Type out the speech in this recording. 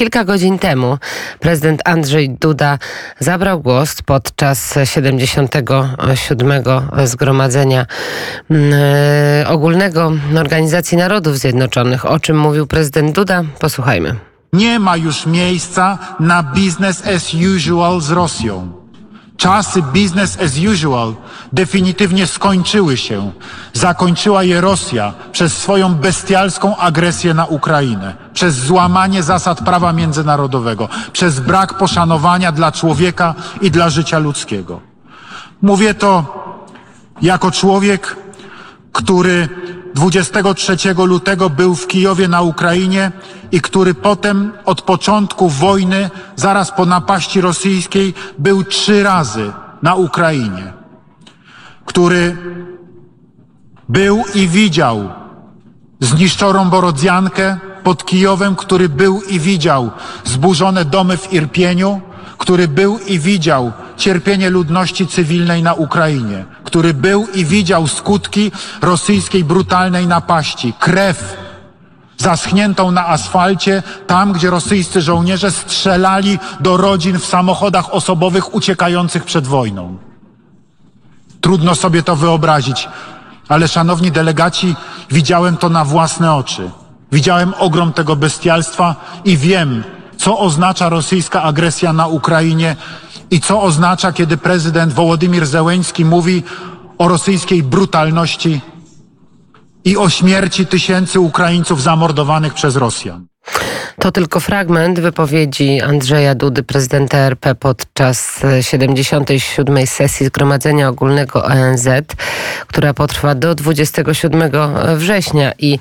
kilka godzin temu prezydent Andrzej Duda zabrał głos podczas 77. Zgromadzenia mm, e, Ogólnego Organizacji Narodów Zjednoczonych. O czym mówił prezydent Duda? Posłuchajmy. Nie ma już miejsca na business as usual z Rosją. Czasy business as usual definitywnie skończyły się. Zakończyła je Rosja przez swoją bestialską agresję na Ukrainę, przez złamanie zasad prawa międzynarodowego, przez brak poszanowania dla człowieka i dla życia ludzkiego. Mówię to jako człowiek, który 23 lutego był w Kijowie na Ukrainie i który potem od początku wojny, zaraz po napaści rosyjskiej, był trzy razy na Ukrainie. Który był i widział zniszczoną Borodziankę pod Kijowem, który był i widział zburzone domy w Irpieniu, który był i widział cierpienie ludności cywilnej na Ukrainie, który był i widział skutki rosyjskiej brutalnej napaści, krew zaschniętą na asfalcie, tam gdzie rosyjscy żołnierze strzelali do rodzin w samochodach osobowych uciekających przed wojną. Trudno sobie to wyobrazić, ale szanowni delegaci, widziałem to na własne oczy. Widziałem ogrom tego bestialstwa i wiem, co oznacza rosyjska agresja na Ukrainie i co oznacza, kiedy prezydent Wołodymir Zełeński mówi o rosyjskiej brutalności i o śmierci tysięcy Ukraińców zamordowanych przez Rosjan. To tylko fragment wypowiedzi Andrzeja Dudy, prezydenta RP podczas 77. sesji Zgromadzenia Ogólnego ONZ, która potrwa do 27 września i